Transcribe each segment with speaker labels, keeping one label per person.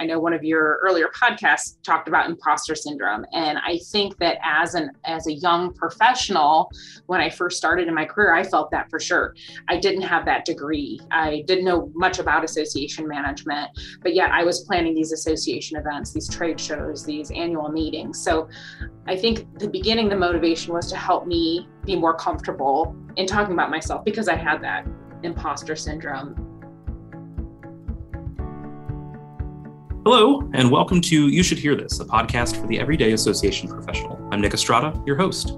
Speaker 1: I know one of your earlier podcasts talked about imposter syndrome. And I think that as an as a young professional, when I first started in my career, I felt that for sure. I didn't have that degree. I didn't know much about association management, but yet I was planning these association events, these trade shows, these annual meetings. So I think the beginning, the motivation was to help me be more comfortable in talking about myself because I had that imposter syndrome.
Speaker 2: Hello, and welcome to You Should Hear This, a podcast for the everyday association professional. I'm Nick Estrada, your host.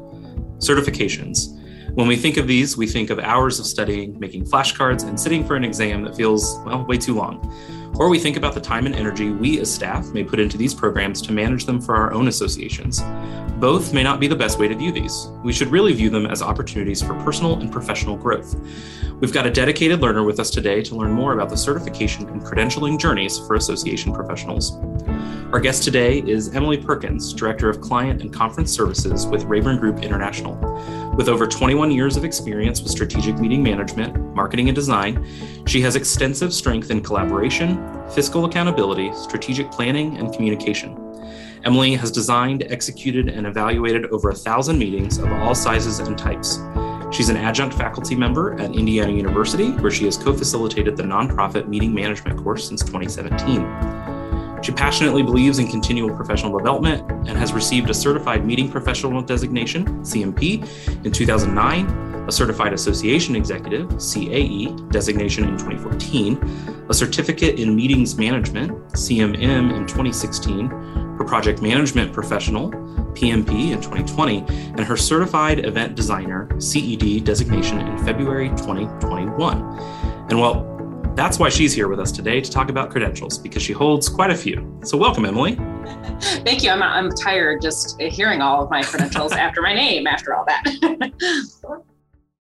Speaker 2: Certifications. When we think of these, we think of hours of studying, making flashcards, and sitting for an exam that feels, well, way too long. Or we think about the time and energy we as staff may put into these programs to manage them for our own associations. Both may not be the best way to view these. We should really view them as opportunities for personal and professional growth. We've got a dedicated learner with us today to learn more about the certification and credentialing journeys for association professionals. Our guest today is Emily Perkins, Director of Client and Conference Services with Raybourn Group International. With over 21 years of experience with strategic meeting management, marketing, and design, she has extensive strength in collaboration, fiscal accountability, strategic planning, and communication. Emily has designed, executed, and evaluated over a thousand meetings of all sizes and types. She's an adjunct faculty member at Indiana University, where she has co facilitated the nonprofit meeting management course since 2017. She passionately believes in continual professional development and has received a Certified Meeting Professional designation, CMP, in 2009, a Certified Association Executive, CAE, designation in 2014, a Certificate in Meetings Management, CMM, in 2016, her Project Management Professional, PMP, in 2020, and her Certified Event Designer, CED, designation in February 2021. And while that's why she's here with us today to talk about credentials because she holds quite a few. So, welcome, Emily.
Speaker 1: Thank you. I'm, I'm tired just hearing all of my credentials after my name, after all that.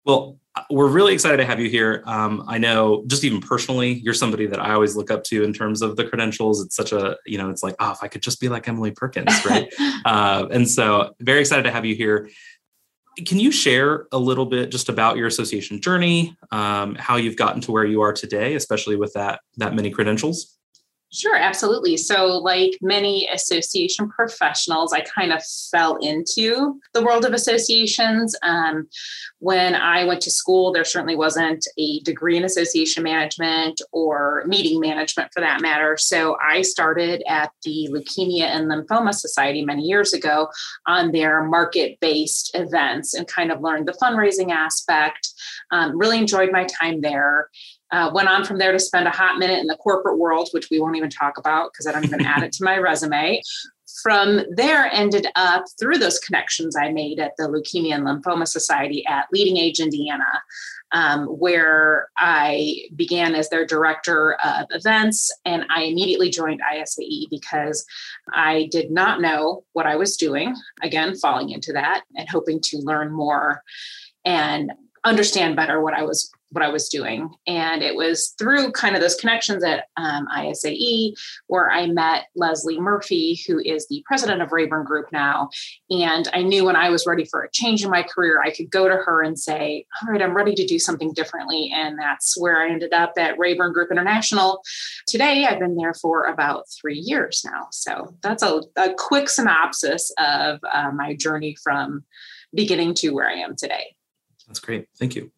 Speaker 2: well, we're really excited to have you here. Um, I know, just even personally, you're somebody that I always look up to in terms of the credentials. It's such a, you know, it's like, oh, if I could just be like Emily Perkins, right? uh, and so, very excited to have you here can you share a little bit just about your association journey, um, how you've gotten to where you are today, especially with that that many credentials?
Speaker 1: Sure, absolutely. So, like many association professionals, I kind of fell into the world of associations. Um, when I went to school, there certainly wasn't a degree in association management or meeting management for that matter. So, I started at the Leukemia and Lymphoma Society many years ago on their market based events and kind of learned the fundraising aspect. Um, really enjoyed my time there. Uh, went on from there to spend a hot minute in the corporate world, which we won't even talk about because I don't even add it to my resume. From there, ended up through those connections I made at the Leukemia and Lymphoma Society at Leading Age Indiana, um, where I began as their director of events. And I immediately joined ISAE because I did not know what I was doing. Again, falling into that and hoping to learn more and understand better what I was what I was doing. And it was through kind of those connections at um, ISAE where I met Leslie Murphy, who is the president of Raybourn Group now. And I knew when I was ready for a change in my career, I could go to her and say, All right, I'm ready to do something differently. And that's where I ended up at Raybourn Group International. Today, I've been there for about three years now. So that's a, a quick synopsis of uh, my journey from beginning to where I am today.
Speaker 2: That's great. Thank you.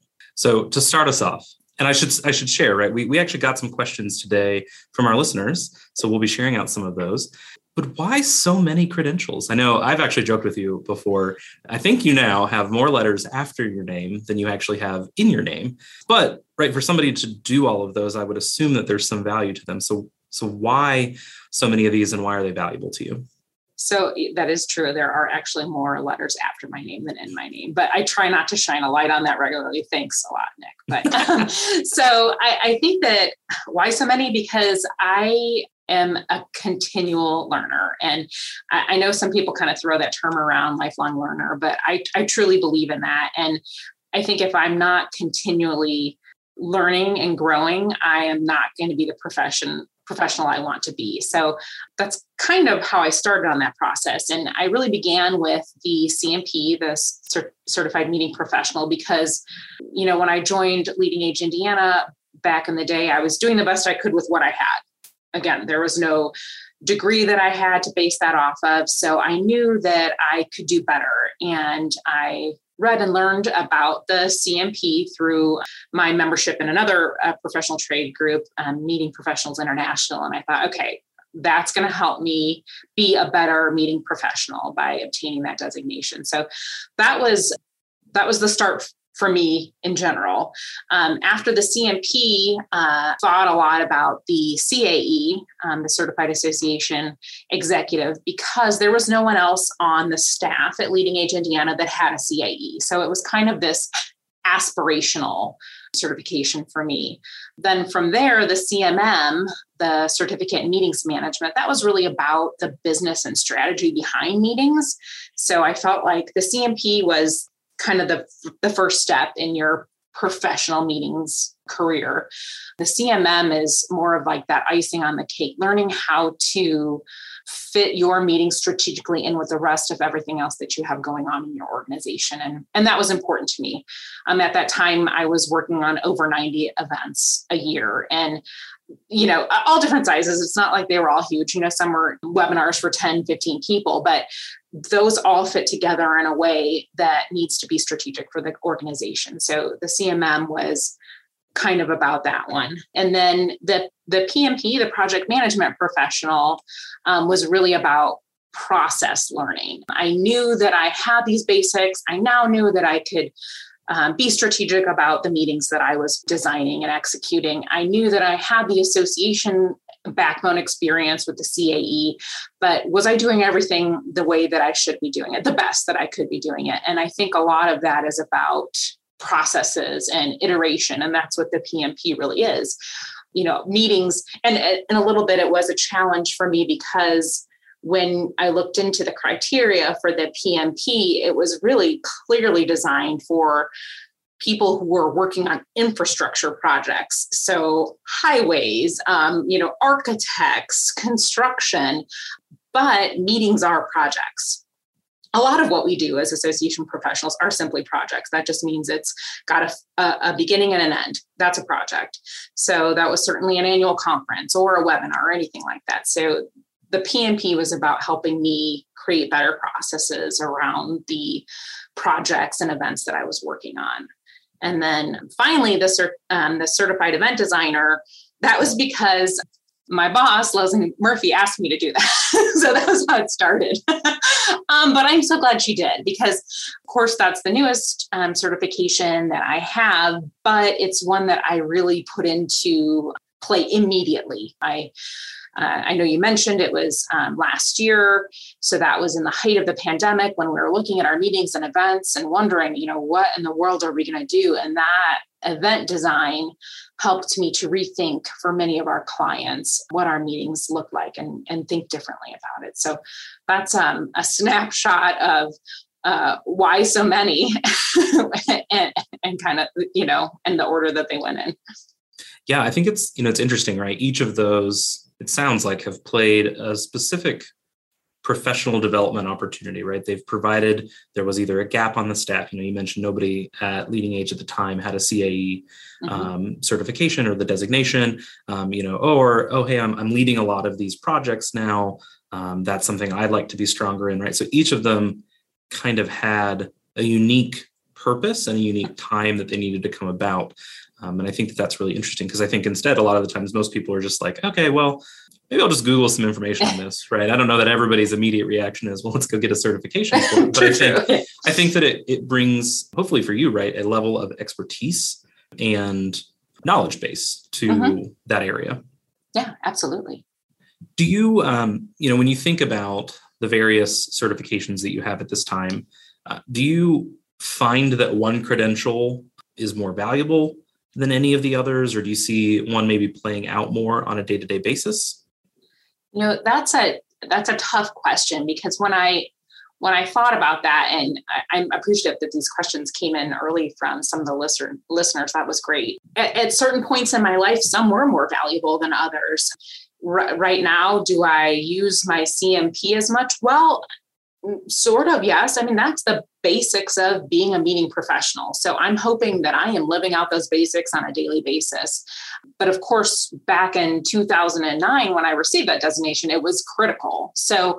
Speaker 2: So to start us off, and I should I should share, right? We we actually got some questions today from our listeners, so we'll be sharing out some of those. But why so many credentials? I know I've actually joked with you before. I think you now have more letters after your name than you actually have in your name. But right, for somebody to do all of those, I would assume that there's some value to them. So so why so many of these and why are they valuable to you?
Speaker 1: So that is true. There are actually more letters after my name than in my name, but I try not to shine a light on that regularly. Thanks a lot, Nick. But um, so I, I think that why so many? Because I am a continual learner. And I, I, know some people kind of throw that term around, lifelong learner, but I, I truly believe in that. And I think if I'm not continually learning and growing, I am not going to be the profession professional I want to be. So that's kind of how I started on that process. And I really began with the CMP, the Certified Meeting Professional, because, you know, when I joined Leading Age Indiana back in the day, I was doing the best I could with what I had. again, there was no degree that I had to base that off of. So I knew that I could do better. And I read and learned about the CMP through my membership in another uh, professional trade group, um, Meeting Professionals International. And I thought, okay, that's going to help me be a better meeting professional by obtaining that designation. So that was that was the start for me in general. Um, after the CMP, uh, thought a lot about the CAE, um, the Certified Association Executive, because there was no one else on the staff at Leading Age Indiana that had a CAE. So it was kind of this aspirational certification for me. Then from there, the CMM, the Certificate in Meetings Management, that was really about the business and strategy behind meetings. So I felt like the CMP was kind of the, the first step in your professional meetings career. The CMM is more of like that icing on the cake, learning how to fit your meeting strategically in with the rest of everything else that you have going on in your organization. And, and that was important to me. Um, at that time, I was working on over 90 events a year. And you know, all different sizes. It's not like they were all huge. You know, some were webinars for 10, 15 people, but those all fit together in a way that needs to be strategic for the organization. So the CMM was kind of about that one. And then the the PMP, the project management professional, um, was really about process learning. I knew that I had these basics. I now knew that I could um, be strategic about the meetings that I was designing and executing. I knew that I had the association backbone experience with the CAE, but was I doing everything the way that I should be doing it, the best that I could be doing it? And I think a lot of that is about processes and iteration, and that's what the PMP really is. You know, meetings, and in a little bit, it was a challenge for me because when I looked into the criteria for the PMP, it was really clearly designed for people who were working on infrastructure projects. So highways um, you know architects construction but meetings are projects. A lot of what we do as association professionals are simply projects. That just means it's got a, a, beginning and an end. That's a project. So that was certainly an annual conference or a webinar or anything like that. So the pmp was about helping me create better processes around the projects and events that i was working on and then finally, the, um, the certified event designer, that was because my boss, Leslie Murphy, asked me to do that. so that was how it started. um, but I'm so glad she did because, of course, that's the newest um, certification that I have, but it's one that I really put into play immediately. I uh, I know you mentioned it was um, last year. So that was in the height of the pandemic when we were looking at our meetings and events and wondering, you know, what in the world are we going to do? And that event design helped me to rethink for many of our clients what our meetings look like and, and think differently about it. So that's um, a snapshot of uh, why so many and, and kind of, you know, and the order that they went in.
Speaker 2: Yeah, I think it's, you know, it's interesting, right? Each of those it sounds like have played a specific professional development opportunity, right? They've provided there was either a gap on the staff. You know, you mentioned nobody at leading age at the time had a CAE mm-hmm. um, certification or the designation. Um, you know, or oh hey, I'm I'm leading a lot of these projects now. Um, that's something I'd like to be stronger in, right? So each of them kind of had a unique purpose and a unique time that they needed to come about. Um, and I think that that's really interesting because I think instead, a lot of the times, most people are just like, okay, well, maybe I'll just Google some information on this, right? I don't know that everybody's immediate reaction is, well, let's go get a certification. It. But I think I think that it it brings, hopefully for you, right, a level of expertise and knowledge base to mm-hmm. that area.
Speaker 1: Yeah, absolutely.
Speaker 2: Do you, um, you know, when you think about the various certifications that you have at this time, uh, do you find that one credential is more valuable than any of the others, or do you see one maybe playing out more on a day to day basis?
Speaker 1: You know, that's a that's a tough question because when I when I thought about that, and I, am appreciative that these questions came in early from some of the listener, listeners, that was great. At, at, certain points in my life, some were more valuable than others. R- right now, do I use my CMP as much? Well, Sort of, yes. I mean, that's the basics of being a meeting professional. So I'm hoping that I am living out those basics on a daily basis. But of course, back in 2009, when I received that designation, it was critical. So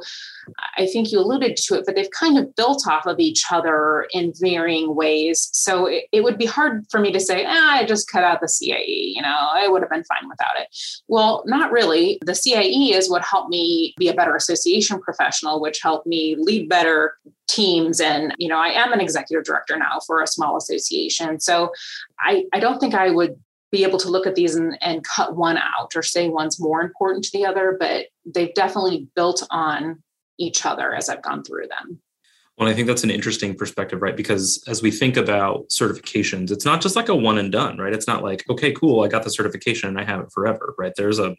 Speaker 1: I think you alluded to it, but they've kind of built off of each other in varying ways. So it, it would be hard for me to say, ah, I just cut out the CAE, you know, I would have been fine without it. Well, not really. The CAE is what helped me be a better association professional, which helped me lead better teams. And, you know, I am an executive director now for a small association. So I, I don't think I would be able to look at these and, and cut one out or say one's more important to the other, but they've definitely built on each other as I've gone through them.
Speaker 2: Well, I think that's an interesting perspective, right? Because as we think about certifications, it's not just like a one and done, right? It's not like, okay, cool, I got the certification and I have it forever, right? There's a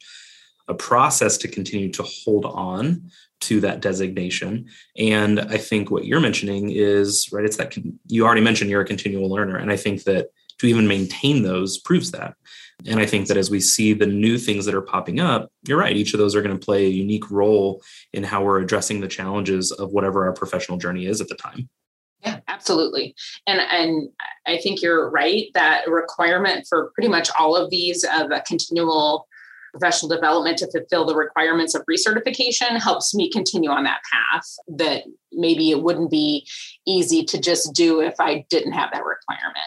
Speaker 2: a process to continue to hold on to that designation. And I think what you're mentioning is, right, it's that you already mentioned you're a continual learner. And I think that to even maintain those proves that. And I think that as we see the new things that are popping up, you're right, each of those are going to play a unique role in how we're addressing the challenges of whatever our professional journey is at the time.
Speaker 1: Yeah, absolutely. And and I think you're right that requirement for pretty much all of these of a continual professional development to fulfill the requirements of recertification helps me continue on that path that maybe it wouldn't be easy to just do if I didn't have that requirement.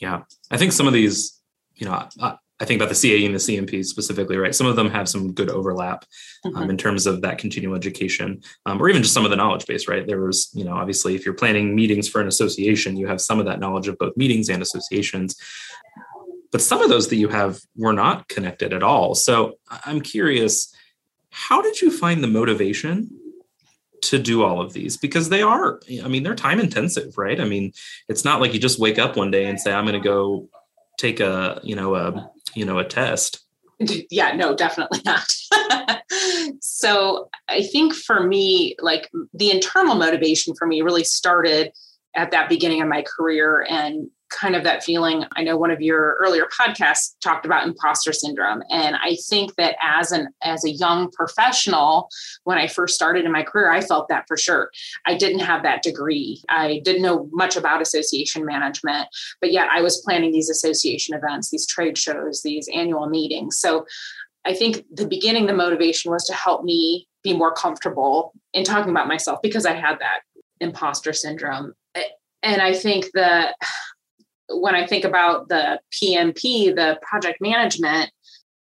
Speaker 2: Yeah. I think some of these, you know, I, I think about the CAE and the CMP specifically, right? Some of them have some good overlap um, mm-hmm. in terms of that continual education, um, or even just some of the knowledge base, right? There was, you know, obviously, if you're planning meetings for an association, you have some of that knowledge of both meetings and associations but some of those that you have were not connected at all. So I'm curious, how did you find the motivation to do all of these? Because they are, I mean, they're time intensive, right? I mean, it's not like you just wake up one day and say, I'm going to go take a, you know, a, you know, a test.
Speaker 1: Yeah, no, definitely not. so I think for me, like the internal motivation for me really started at that beginning of my career and kind of that feeling. I know one of your earlier podcasts talked about imposter syndrome. And I think that as an as a young professional, when I first started in my career, I felt that for sure. I didn't have that degree. I didn't know much about association management, but yet I was planning these association events, these trade shows, these annual meetings. So I think the beginning, the motivation was to help me be more comfortable in talking about myself because I had that imposter syndrome. And I think that when I think about the PMP, the project management,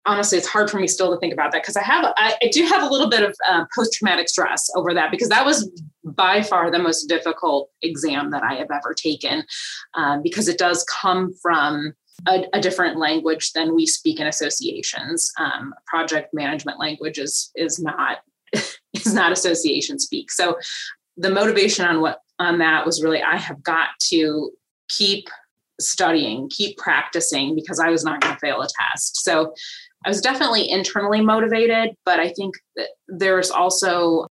Speaker 1: honestly, it's hard for me still to think about that because I have, I, I, do have a little bit of uh, post traumatic stress over that because that was by far the most difficult exam that I have ever taken um, because it does come from a, a, different language than we speak in associations. Um, project management language is is not is not association speak. So the motivation on what on that was really I have got to keep studying, keep practicing because I was not going to fail a test. So I was definitely internally motivated, but I think that there's also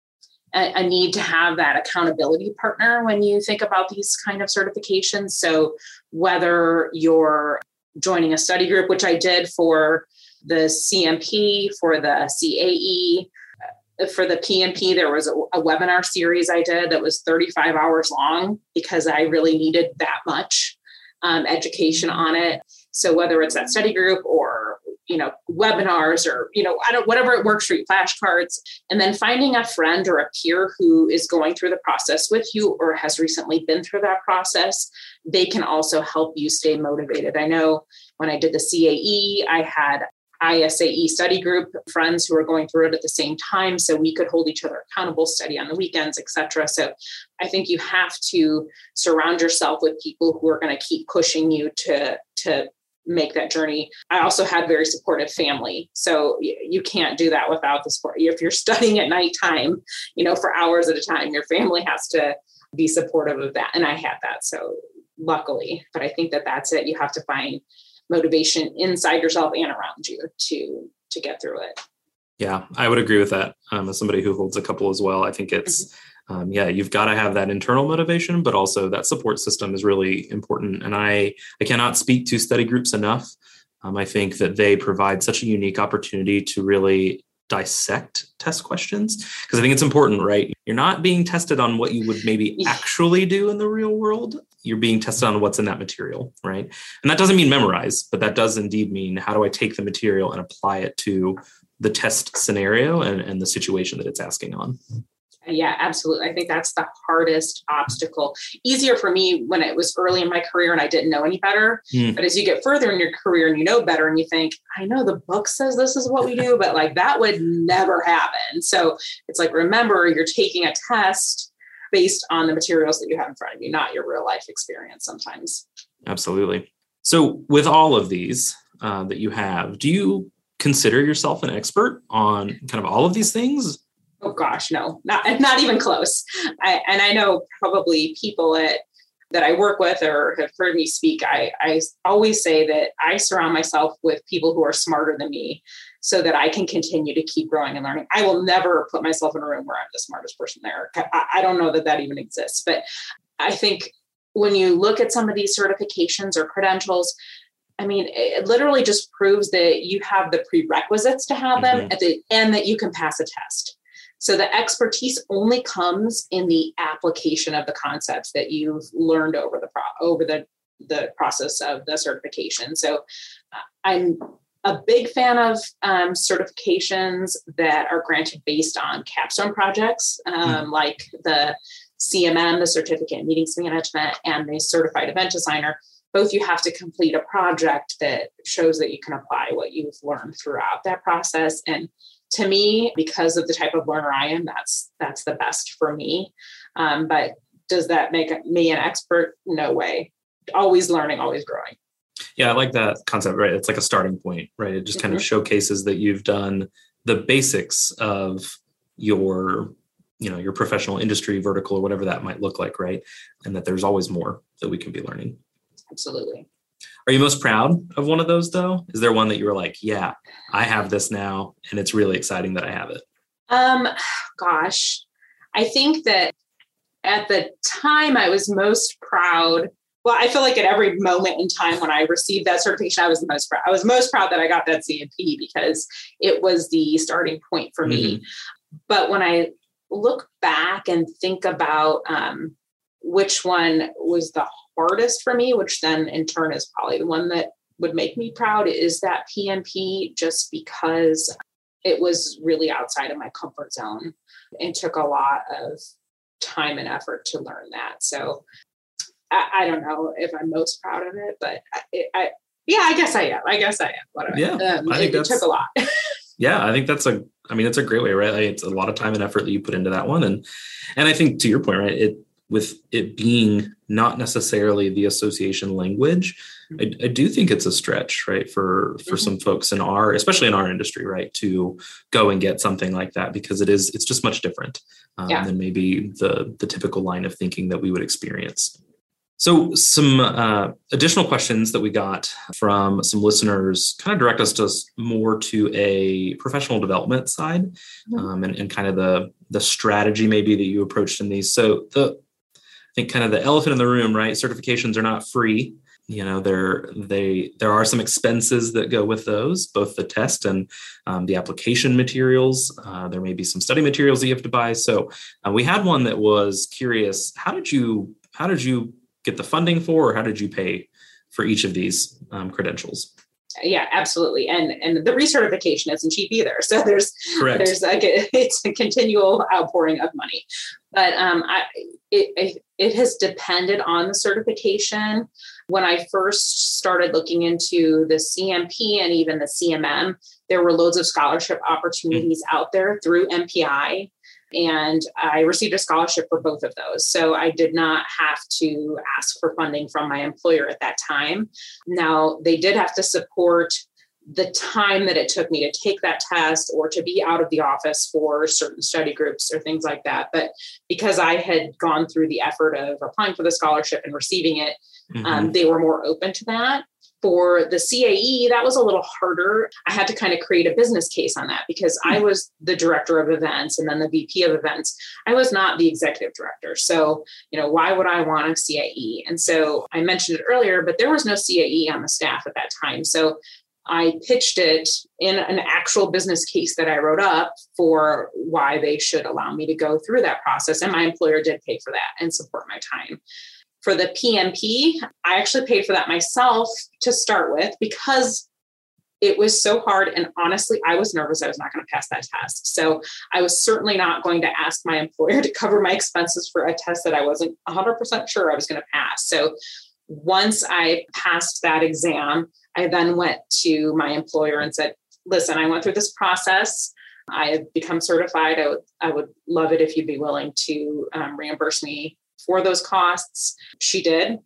Speaker 1: a, a, need to have that accountability partner when you think about these kind of certifications. So whether you're joining a study group, which I did for the CMP, for the CAE, uh, for the PMP, there was a, a, webinar series I did that was 35 hours long because I really needed that much um, education on it. So whether it's that study group or you know webinars or you know I don't whatever it works for you, flashcards, and then finding a friend or a peer who is going through the process with you or has recently been through that process, they can also help you stay motivated. I know when I did the CAE, I had ISAE study group friends who are going through it at the same time so we could hold each other accountable study on the weekends etc so i think you have to surround yourself with people who are going to keep pushing you to to make that journey. I also had very supportive family so you can't do that without the support. If you're studying at nighttime you know for hours at a time your family has to be supportive of that and i had that so luckily. But i think that that's it. You have to find motivation inside yourself and around you to to get through it
Speaker 2: yeah i would agree with that um, as somebody who holds a couple as well i think it's mm-hmm. um, yeah you've got to have that internal motivation but also that support system is really important and i i cannot speak to study groups enough um, i think that they provide such a unique opportunity to really dissect test questions because I think it's important, right? You're not being tested on what you would maybe actually do in the real world. You're being tested on what's in that material, right? And that doesn't mean memorize, but that does indeed mean how do I take the material and apply it to the test scenario and, and the situation that it's asking on.
Speaker 1: Yeah, absolutely. I think that's the hardest obstacle. Easier for me when it was early in my career and I didn't know any better. Mm. But as you get further in your career and you know better and you think, I know the book says this is what we do, but like that would never happen. So it's like, remember, you're taking a test based on the materials that you have in front of you, not your real life experience sometimes.
Speaker 2: Absolutely. So, with all of these uh, that you have, do you consider yourself an expert on kind of all of these things?
Speaker 1: Oh gosh, no, not not even close. I, and I know probably people at that I work with or have heard me speak. I, I always say that I surround myself with people who are smarter than me so that I can continue to keep growing and learning. I will never put myself in a room where I'm the smartest person there. I, I don't know that that even exists, but I think when you look at some of these certifications or credentials, I mean, it literally just proves that you have the prerequisites to have them mm-hmm. at the and that you can pass a test. So the expertise only comes in the application of the concepts that you've learned over the pro- over the the process of the certification. So uh, I'm a big fan of um, certifications that are granted based on capstone projects, um, mm like the CMM, the Certificate in Meetings Management, and the Certified Event Designer. Both you have to complete a project that shows that you can apply what you've learned throughout that process. And to me because of the type of learner i am that's that's the best for me. Um, but does that make me an expert? No way. Always learning always growing
Speaker 2: yeah i like that concept right it's like a starting point right it just mm-hmm. kind of mm-hmm. showcases that you've done the basics of your you know your professional industry vertical or whatever that might look like right and that there's always more that we can be learning
Speaker 1: absolutely
Speaker 2: are you most proud of one of those though? Is there one that you were like, yeah, I have this now and it's really exciting that I have it?
Speaker 1: Um, gosh, I think that at the time I was most proud. Well, I feel like at every moment in time when I received that certification, I was the most proud. I was most proud that I got that CMP because it was the starting point for mm-hmm. me. But when I look back and think about um, which one was the hardest for me, which then in turn is probably the one that would make me proud, is that PMP just because it was really outside of my comfort zone and took a lot of time and effort to learn that. So I, I don't know if I'm most proud of it, but I, I, yeah, I guess I am. I guess I am. Whatever.
Speaker 2: Yeah, um,
Speaker 1: I think it, it took a lot.
Speaker 2: yeah, I think that's a. I mean, it's a great way, right? Like, it's a lot of time and effort that you put into that one, and and I think to your point, right? It with it being not necessarily the association language I, I, do think it's a stretch right for for mm-hmm. some folks in our especially in our industry right to go and get something like that because it is it's just much different um, yeah. than maybe the the typical line of thinking that we would experience so some uh, additional questions that we got from some listeners kind of direct us to more to a professional development side mm-hmm. um, and, and kind of the the strategy maybe that you approached in these so the I think kind of the elephant in the room, right? Certifications are not free. You know, there they there are some expenses that go with those, both the test and um, the application materials. Uh, there may be some study materials that you have to buy. So uh, we had one that was curious. How did you how did you get the funding for, or how did you pay for each of these um, credentials?
Speaker 1: yeah absolutely and and the recertification isn't cheap either so there's Correct. there's like a, it's a continual outpouring of money but um i it, it has depended on the certification when i first started looking into the cmp and even the cmm there were loads of scholarship opportunities mm-hmm. out there through mpi and I received a scholarship for both of those. So I did not have to ask for funding from my employer at that time. Now, they did have to support the time that it took me to take that test or to be out of the office for certain study groups or things like that. But because I had gone through the effort of applying for the scholarship and receiving it, mm-hmm. um, they were more open to that for the CAE, that was a little harder. I had to kind of create a business case on that because I hmm. was the director of events and then the VP of events. I was not the executive director. So, you know, why would I want a CAE? And so I mentioned it earlier, but there was no CAE on the staff at that time. So I pitched it in an actual business case that I wrote up for why they should allow me to go through that process. And my employer did pay for that and support my time. For the PMP, I actually paid for that myself to start with because it was so hard. And honestly, I was nervous I was not going to pass that test. So I was certainly not going to ask my employer to cover my expenses for a test that I wasn't 100% sure I was going to pass. So once I passed that exam, I then went to my employer and said, listen, I went through this process. I have become certified. I would, I would love it if you'd be willing to um, reimburse me for those costs. She did.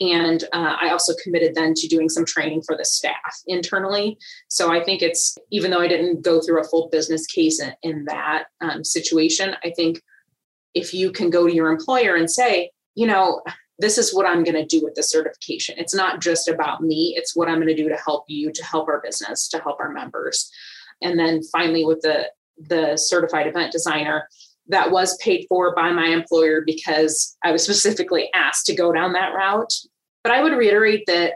Speaker 1: And uh, I also committed then to doing some training for the staff internally. So I think it's, even though I didn't go through a full business case in, in that um, situation, I think if you can go to your employer and say, you know, this is what I'm going to do with the certification. It's not just about me, it's what I'm going to do to help you, to help our business, to help our members. And then finally, with the, the certified event designer, that was paid for by my employer because I was specifically asked to go down that route. But I would reiterate that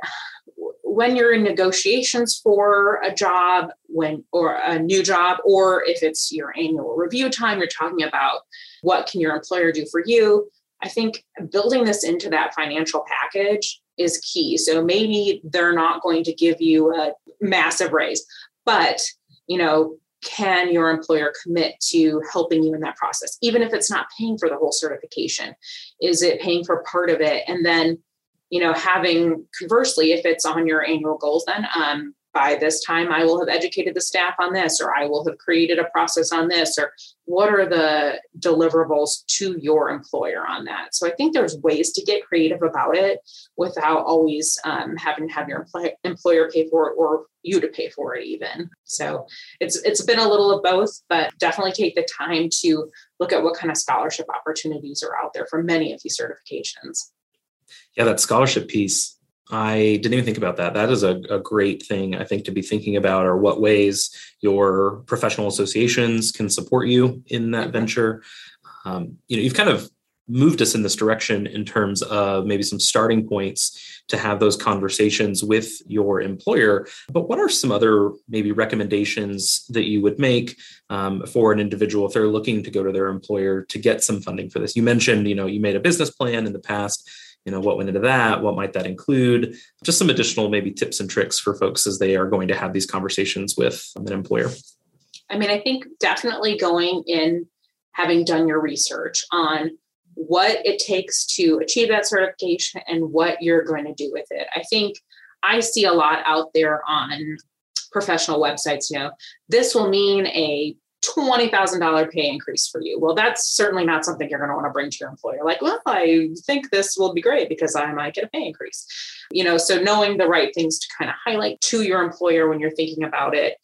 Speaker 1: when you're in negotiations for a job when or a new job or if it's your annual review time you're talking about what can your employer do for you I think building this into that financial package is key. So maybe they're not going to give you a massive raise, but you know, can your employer commit to helping you in that process, even if it's not paying for the whole certification? Is it paying for part of it? And then, you know, having conversely, if it's on your annual goals, then um, by this time I will have educated the staff on this, or I will have created a process on this, or what are the deliverables to your employer on that? So I think there's ways to get creative about it without always um, having to have your employer pay for it or you to pay for it even. So it's it's been a little of both, but definitely take the time to look at what kind of scholarship opportunities are out there for many of these certifications.
Speaker 2: Yeah, that scholarship piece I didn't even think about that. That is a, a, great thing, I think, to be thinking about, or what ways your professional associations can support you in that mm-hmm. venture. Um, you know, you've kind of moved us in this direction in terms of maybe some starting points to have those conversations with your employer. But what are some other maybe recommendations that you would make um, for an individual if they're looking to go to their employer to get some funding for this? You mentioned, you know, you made a business plan in the past you know what went into that what might that include? Just some additional maybe tips and tricks for folks as they are going to have these conversations with an employer.
Speaker 1: I mean i think definitely going in having done your research on what it takes to achieve that certification and what you're going to do with it. I think i see a lot out there on professional websites you know this will mean a $20,000 pay increase for you. Well, that's certainly not something you're going to want to bring to your employer. Like, well, I think this will be great because I might get a pay increase. You know, so knowing the right things to kind of highlight to your employer when you're thinking about it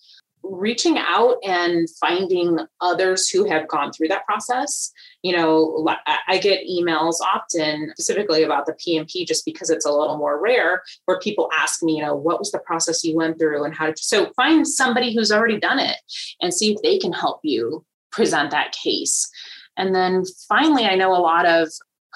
Speaker 1: reaching out and finding others who have gone through that process. You know, I get emails often specifically about the PMP just because it's a little more rare where people ask me, you know, what was the process you went through and how you? So find somebody who's already done it and see if they can help you present that case. And then finally, I know a lot of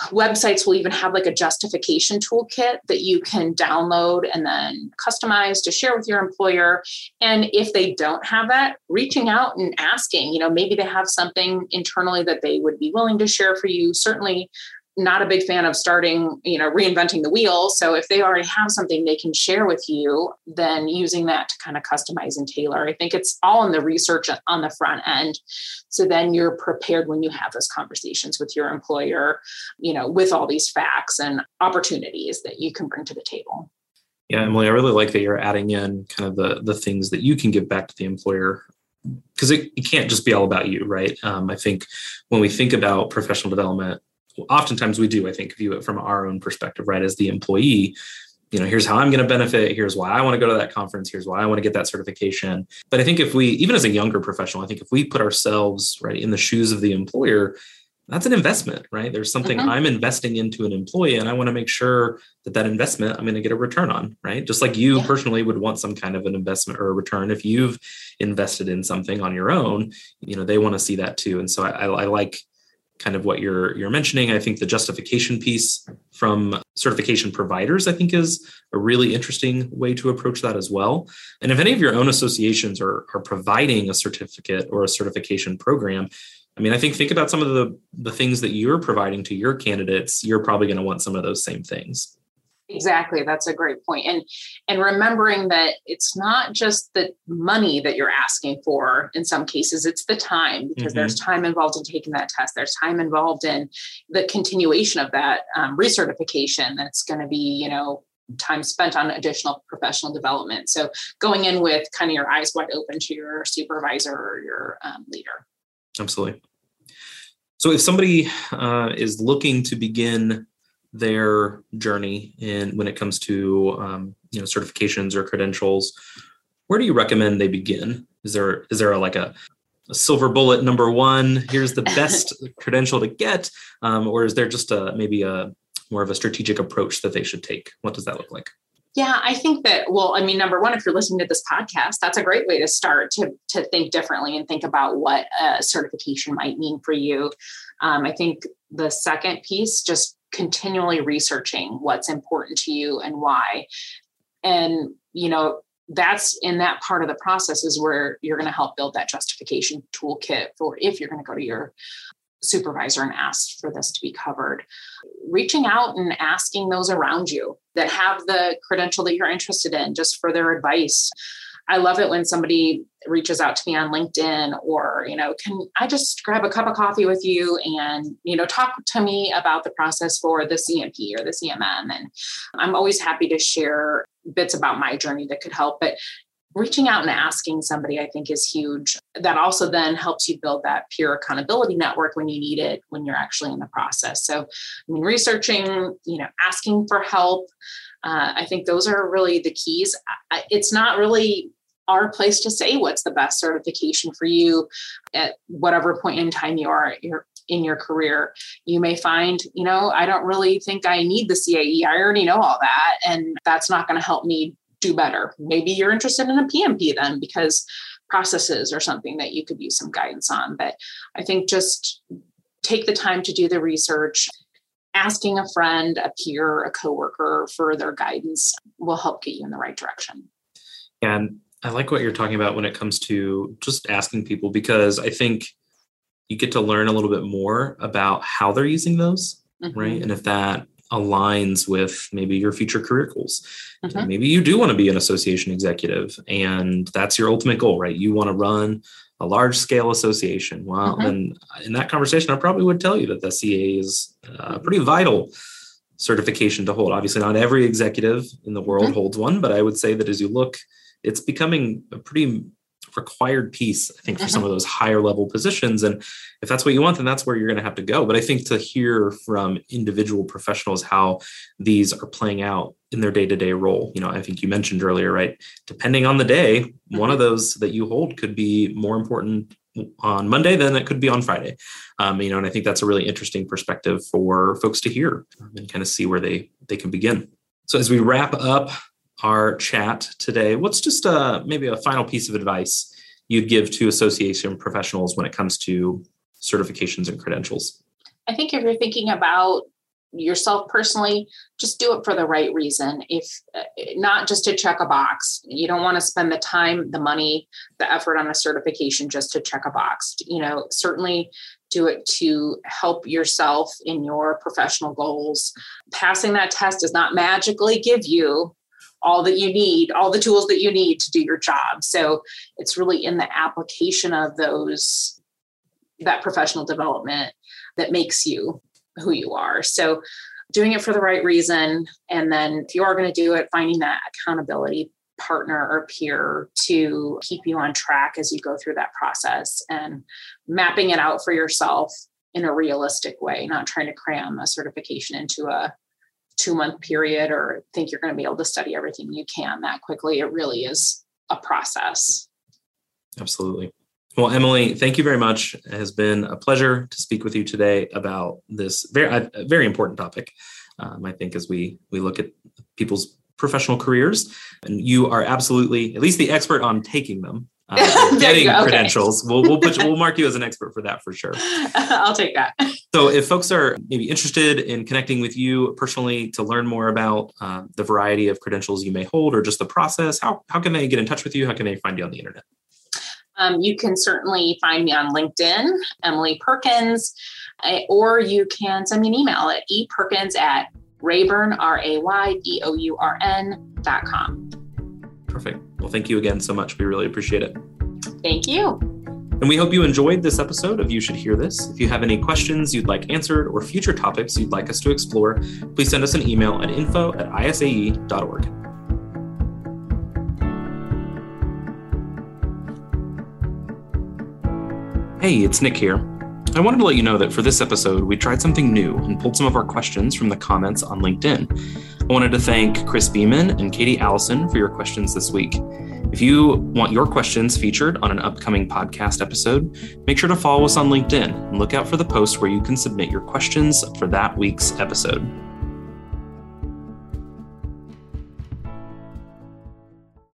Speaker 1: websites will even have like a justification toolkit that you can download and then customize to share with your employer. And if they don't have that reaching out and asking you know maybe they have something internally that they would be willing to share for you. Certainly not a big fan of starting, you know, reinventing the wheel. So if they already have something they can share with you, then using that to kind of customize and tailor. I think it's all in the research on the front end. So then you're prepared when you have those conversations with your employer, you know, with all these facts and opportunities that you can bring to the table.
Speaker 2: Yeah, Emily, I really like that you're adding in kind of the the things that you can give back to the employer because it, it can't just be all about you, right? Um, I think when we think about professional development, oftentimes we do, I think, view it from our own perspective, right? As the employee, you know, here's how I'm going to benefit. Here's why I want to go to that conference. Here's why I want to get that certification. But I think if we, even as a younger professional, I think if we put ourselves right in the shoes of the employer, that's an investment, right? There's something mm-hmm. I'm investing into an employee, and I want to make sure that that investment I'm going to get a return on, right? Just like you yeah. personally would want some kind of an investment or a return if you've invested in something on your own, you know, they want to see that too. And so I, I like kind of what you're you're mentioning. I think the justification piece from certification providers, I think, is a really interesting way to approach that as well. And if any of your own associations are are providing a certificate or a certification program, I mean, I think think about some of the the things that you're providing to your candidates. You're probably going to want some of those same things.
Speaker 1: Exactly, that's a great point. And and remembering that it's not just the money that you're asking for in some cases, it's the time because mm-hmm. there's time involved in taking that test. There's time involved in the continuation of that um, recertification that's going to be, you know, time spent on additional professional development. So going in with kind of your eyes wide open to your supervisor or your um, leader.
Speaker 2: Absolutely. So if somebody uh, is looking to begin their journey in when it comes to um, you know certifications or credentials. Where do you recommend they begin? Is there is there a, like a, a, silver bullet number one here's the best credential to get um, or is there just a maybe a more of a strategic approach that they should take? What does that look like?
Speaker 1: Yeah, I think that, well, I mean, number one, if you're listening to this podcast, that's a great way to start to, to think differently and think about what a certification might mean for you. Um, I think the second piece, just continually researching what's important to you and why. And, you know, that's in that part of the process is where you're going to help build that justification toolkit for if you're going to go to your supervisor and ask for this to be covered. Reaching out and asking those around you that have the credential that you're interested in just for their advice. I love it when somebody reaches out to me on LinkedIn or, you know, can I just grab a cup of coffee with you and, you know, talk to me about the process for the CMP or the CMM. And I'm always happy to share bits about my journey that could help. But reaching out and asking somebody, I think, is huge. That also then helps you build that peer accountability network when you need it, when you're actually in the process. So, I mean, researching, you know, asking for help. Uh, I think those are really the keys. It's not really our place to say what's the best certification for you at whatever point in time you are in your career. You may find you know i don't really think i need the cae i already know all that and that's not going to help me do better. Maybe you're interested in a pmp then because processes or something that you could use some guidance on but i think just take the time to do the research. Asking a friend a peer a coworker for their guidance will help get you in the right direction.
Speaker 2: And I like what you're talking about when it comes to just asking people because I think you get to learn a little bit more about how they're using those, mm-hmm. right? And if that aligns with maybe your future career goals. Mm-hmm. Maybe you do want to be an association executive and that's your ultimate goal, right? You want to run a large scale association. Well, mm-hmm. then in that conversation, I probably would tell you that the CA is a pretty vital certification to hold. Obviously, not every executive in the world mm-hmm. holds one, but I would say that as you look it's becoming a pretty required piece, I think, for mm-hmm. some of those higher level positions. And if that's what you want, then that's where you're going to have to go. But I think to hear from individual professionals how these are playing out in their day to day role, you know, I think you mentioned earlier, right? Depending on the day, mm-hmm. one of those that you hold could be more important on Monday than it could be on Friday. Um, you know, and I think that's a really interesting perspective for folks to hear and kind of see where they they can begin. So as we wrap up our chat today, what's just a, maybe a final piece of advice you'd give to association professionals when it comes to certifications and credentials?
Speaker 1: I think if you're thinking about yourself personally, just do it for the right reason. If uh, not just to check a box, you don't want to spend the time, the money, the effort on a certification just to check a box. You know, certainly do it to help yourself in your professional goals. Passing that test does not magically give you all that you need, all the tools that you need to do your job. So it's really in the application of those, that professional development that makes you who you are. So doing it for the right reason. And then if you are going to do it, finding that accountability partner or peer to keep you on track as you go through that process and mapping it out for yourself in a realistic way, not trying to cram a certification into a two month period or think you're going to be able to study everything you can that quickly. It really is a process.
Speaker 2: Absolutely. Well, Emily, thank you very much. It has been a pleasure to speak with you today about this very, very important topic. Um, I think as we we look at people's professional careers, and you are absolutely at least the expert on taking them, uh, getting credentials. We'll we'll put we'll mark you as an expert for that for sure.
Speaker 1: I'll take that.
Speaker 2: So, if folks are maybe interested in connecting with you personally to learn more about uh, the variety of credentials you may hold or just the process, how, how can they get in touch with you? How can they find you on the internet?
Speaker 1: Um, you can certainly find me on LinkedIn, Emily Perkins, or you can send me an email at eperkins at raybourn, R A Y B O U R N dot com.
Speaker 2: Perfect. Well, thank you again so much. We really appreciate it.
Speaker 1: Thank you.
Speaker 2: And we hope you enjoyed this episode of You Should Hear This. If you have any questions you'd like answered or future topics you'd like us to explore, please send us an email at info at isae.org. Hey, it's Nick here. I wanted to let you know that for this episode, we tried something new and pulled some of our questions from the comments on LinkedIn. I wanted to thank Chris Beeman and Katie Allison for your questions this week. If you want your questions featured on an upcoming podcast episode, make sure to follow us on LinkedIn and look out for the post where you can submit your questions for that week's episode.